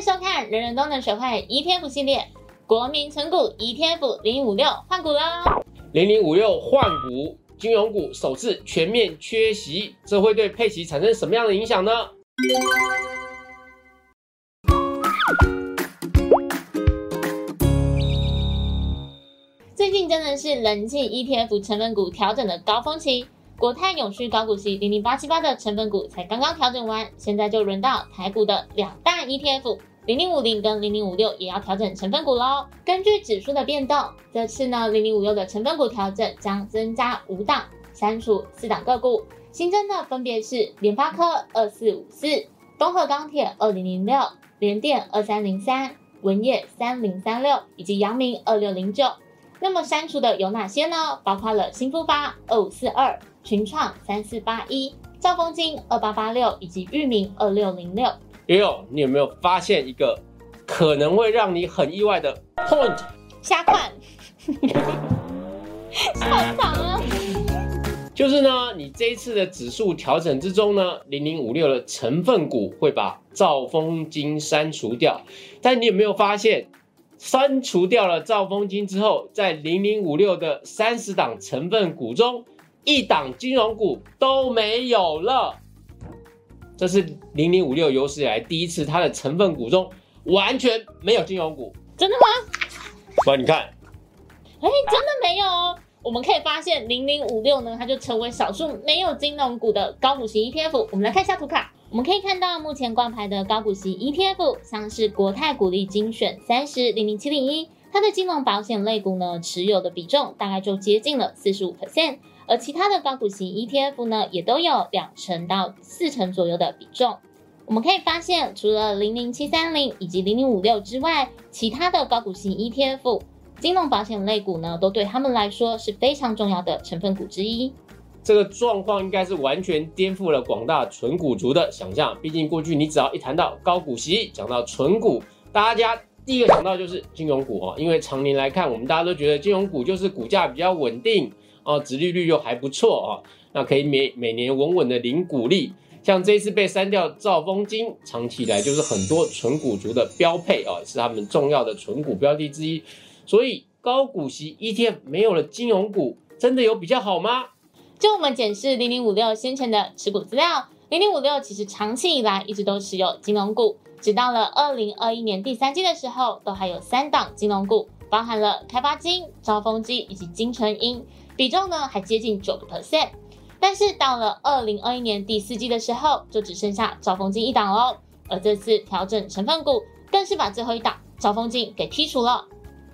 迎收看人人都能学会 ETF 系列，国民存股 ETF 零五六换股喽！零零五六换股，金融股首次全面缺席，这会对配息产生什么样的影响呢？最近真的是人气 ETF 成分股调整的高峰期，国泰永续高股息零零八七八的成分股才刚刚调整完，现在就轮到台股的两大 ETF 零零五零跟零零五六也要调整成分股喽。根据指数的变动，这次呢零零五六的成分股调整将增加五档，删除四档个股，新增的分别是联发科二四五四、东河钢铁二零零六、联电二三零三、文业三零三六以及阳明二六零九。那么删除的有哪些呢？包括了新复发二五四二、群创三四八一、兆丰金二八八六以及域名二六零六。也有，你有没有发现一个可能会让你很意外的 point？瞎看，笑场啊！就是呢，你这一次的指数调整之中呢，零零五六的成分股会把兆丰金删除掉，但你有没有发现？删除掉了兆丰金之后，在零零五六的三十档成分股中，一档金融股都没有了。这是零零五六有史以来第一次，它的成分股中完全没有金融股。真的吗？哇，你看，哎，真的没有哦。我们可以发现，零零五六呢，它就成为少数没有金融股的高股息 ETF。我们来看一下图卡。我们可以看到，目前挂牌的高股息 ETF，像是国泰股利精选三十零零七零一，它的金融保险类股呢，持有的比重大概就接近了四十五 percent，而其他的高股息 ETF 呢，也都有两成到四成左右的比重。我们可以发现，除了零零七三零以及零零五六之外，其他的高股息 ETF 金融保险类股呢，都对他们来说是非常重要的成分股之一。这个状况应该是完全颠覆了广大纯股族的想象。毕竟过去你只要一谈到高股息，讲到纯股，大家第一个想到就是金融股哦。因为常年来看，我们大家都觉得金融股就是股价比较稳定哦，殖利率又还不错哦，那可以每每年稳稳的领股利。像这一次被删掉兆丰金，长期以来就是很多纯股族的标配哦，是他们重要的纯股标的之一。所以高股息 ETF 没有了金融股，真的有比较好吗？就我们检视零零五六先前的持股资料，零零五六其实长期以来一直都持有金融股，直到了二零二一年第三季的时候，都还有三档金融股，包含了开发金、兆丰金以及金纯英，比重呢还接近九个 percent。但是到了二零二一年第四季的时候，就只剩下招丰金一档喽，而这次调整成分股，更是把最后一档招丰金给剔除了。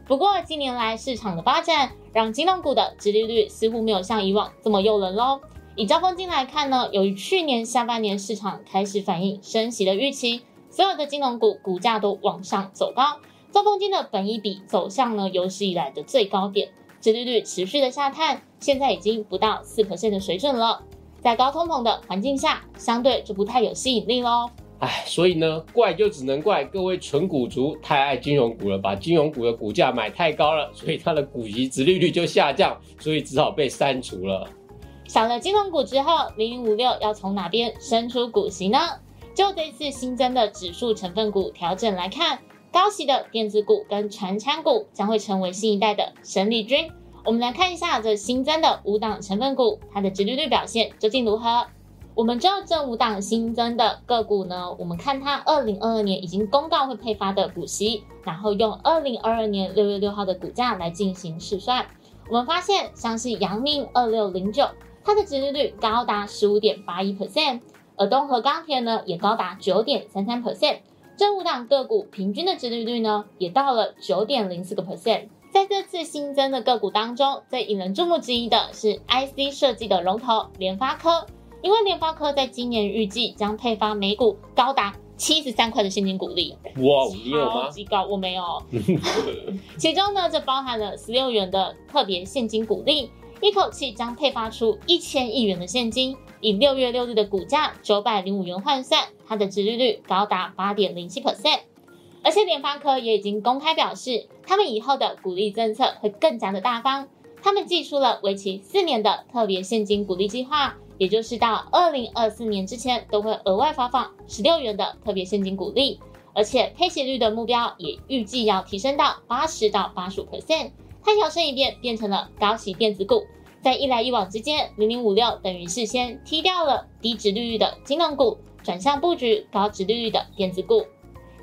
不过近年来市场的发展，让金融股的殖利率似乎没有像以往这么诱人喽。以招丰金来看呢，由于去年下半年市场开始反映升息的预期，所有的金融股股价都往上走高，招丰金的本益比走向了有史以来的最高点，殖利率持续的下探，现在已经不到四 percent 的水准了。在高通膨的环境下，相对就不太有吸引力喽。唉，所以呢，怪就只能怪各位纯股族太爱金融股了，把金融股的股价买太高了，所以它的股息殖利率就下降，所以只好被删除了。少了金融股之后，零零五六要从哪边生出股息呢？就这次新增的指数成分股调整来看，高息的电子股跟传产股将会成为新一代的生力军。我们来看一下这新增的五档成分股，它的殖利率表现究竟如何？我们知道这五档新增的个股呢，我们看它二零二二年已经公告会配发的股息，然后用二零二二年六月六号的股价来进行试算。我们发现，像是阳明二六零九，它的殖利率高达十五点八一 percent，而东河钢铁呢也高达九点三三 percent。这五档个股平均的殖利率呢也到了九点零四个 percent。在这次新增的个股当中，最引人注目之一的是 IC 设计的龙头联发科。因为联发科在今年预计将配发每股高达七十三块的现金股利，哇，你有吗？超级高，我没有。其中呢，这包含了十六元的特别现金股利，一口气将配发出一千亿元的现金，以六月六日的股价九百零五元换算，它的殖利率高达八点零七 percent。而且联发科也已经公开表示，他们以后的股利政策会更加的大方，他们寄出了为期四年的特别现金股利计划。也就是到二零二四年之前，都会额外发放十六元的特别现金股利。而且配息率的目标也预计要提升到八十到八十五 percent。它摇身一变变成了高息电子股，在一来一往之间，零零五六等于是先踢掉了低值利率的金融股，转向布局高值利率的电子股。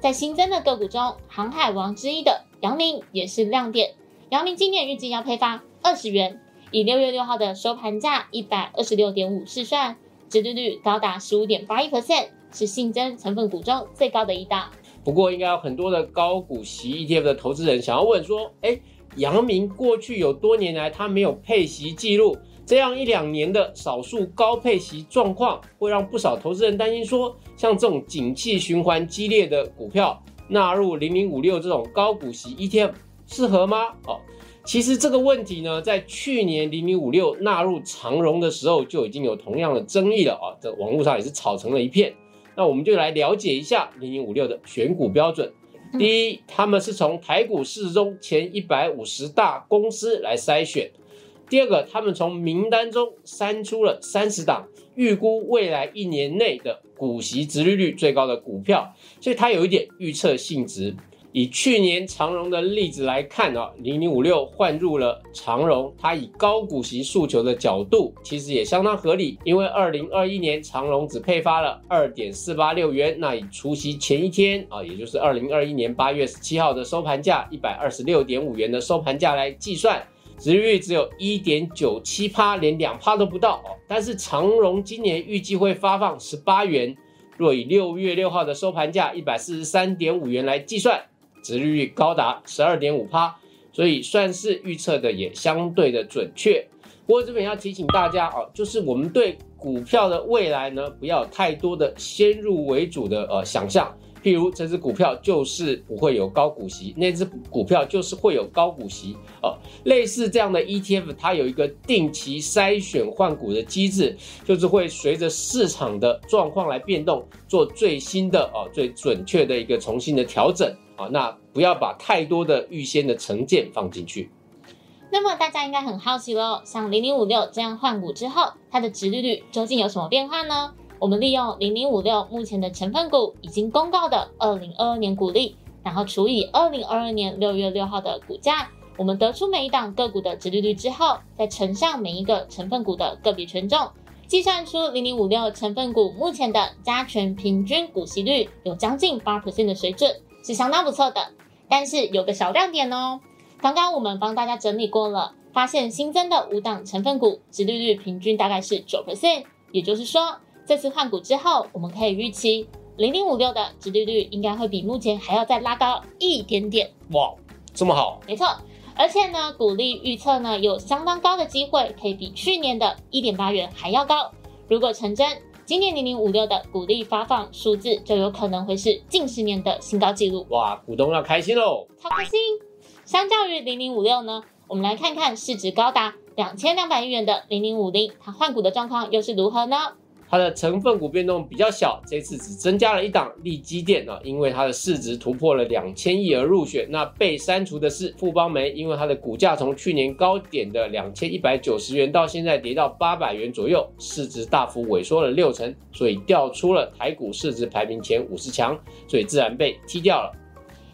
在新增的个股中，航海王之一的阳明也是亮点。阳明今年预计要配发二十元，以六月六号的收盘价一百二十六点五试算，值利率高达十五点八一 percent，是新增成分股中最高的一档。不过，应该有很多的高股息 ETF 的投资人想要问说，哎。阳明过去有多年来，它没有配息记录，这样一两年的少数高配息状况，会让不少投资人担心说，像这种景气循环激烈的股票纳入零零五六这种高股息 ETF 适合吗？哦，其实这个问题呢，在去年零零五六纳入长荣的时候，就已经有同样的争议了啊，这网络上也是吵成了一片。那我们就来了解一下零零五六的选股标准。第一，他们是从台股市中前一百五十大公司来筛选；第二个，他们从名单中删出了三十档预估未来一年内的股息殖利率最高的股票，所以它有一点预测性质。以去年长荣的例子来看啊，零零五六换入了长荣，它以高股息诉求的角度，其实也相当合理。因为二零二一年长荣只配发了二点四八六元，那以除夕前一天啊，也就是二零二一年八月十七号的收盘价一百二十六点五元的收盘价来计算，值率只有一点九七趴，连两趴都不到哦。但是长荣今年预计会发放十八元，若以六月六号的收盘价一百四十三点五元来计算。殖率高达十二点五趴，所以算是预测的也相对的准确。不过这边要提醒大家哦，就是我们对股票的未来呢，不要太多的先入为主的呃想象。譬如这只股票就是不会有高股息，那只股票就是会有高股息哦。类似这样的 ETF，它有一个定期筛选换股的机制，就是会随着市场的状况来变动，做最新的哦最准确的一个重新的调整啊。那不要把太多的预先的成见放进去。那么大家应该很好奇喽，像零零五六这样换股之后，它的值利率究竟有什么变化呢？我们利用零零五六目前的成分股已经公告的二零二二年股利，然后除以二零二二年六月六号的股价，我们得出每一档个股的值利率之后，再乘上每一个成分股的个别权重，计算出零零五六成分股目前的加权平均股息率有将近八 percent 的水准，是相当不错的。但是有个小亮点哦，刚刚我们帮大家整理过了，发现新增的五档成分股值利率平均大概是九 percent，也就是说。这次换股之后，我们可以预期零零五六的殖利率应该会比目前还要再拉高一点点。哇，这么好？没错，而且呢，股利预测呢有相当高的机会可以比去年的一点八元还要高。如果成真，今年零零五六的股利发放数字就有可能会是近十年的新高纪录。哇，股东要开心喽！超开心！相较于零零五六呢，我们来看看市值高达两千两百亿元的零零五零，它换股的状况又是如何呢？它的成分股变动比较小，这次只增加了一档利基电啊，因为它的市值突破了两千亿而入选。那被删除的是富邦煤，因为它的股价从去年高点的两千一百九十元到现在跌到八百元左右，市值大幅萎缩了六成，所以掉出了台股市值排名前五十强，所以自然被踢掉了。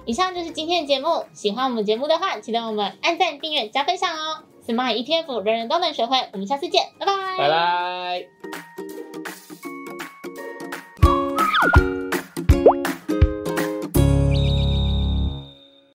以上就是今天的节目，喜欢我们节目的话，记得我们按赞、订阅、加分享哦。Smart ETF，人人都能学会，我们下次见，拜拜，拜拜。you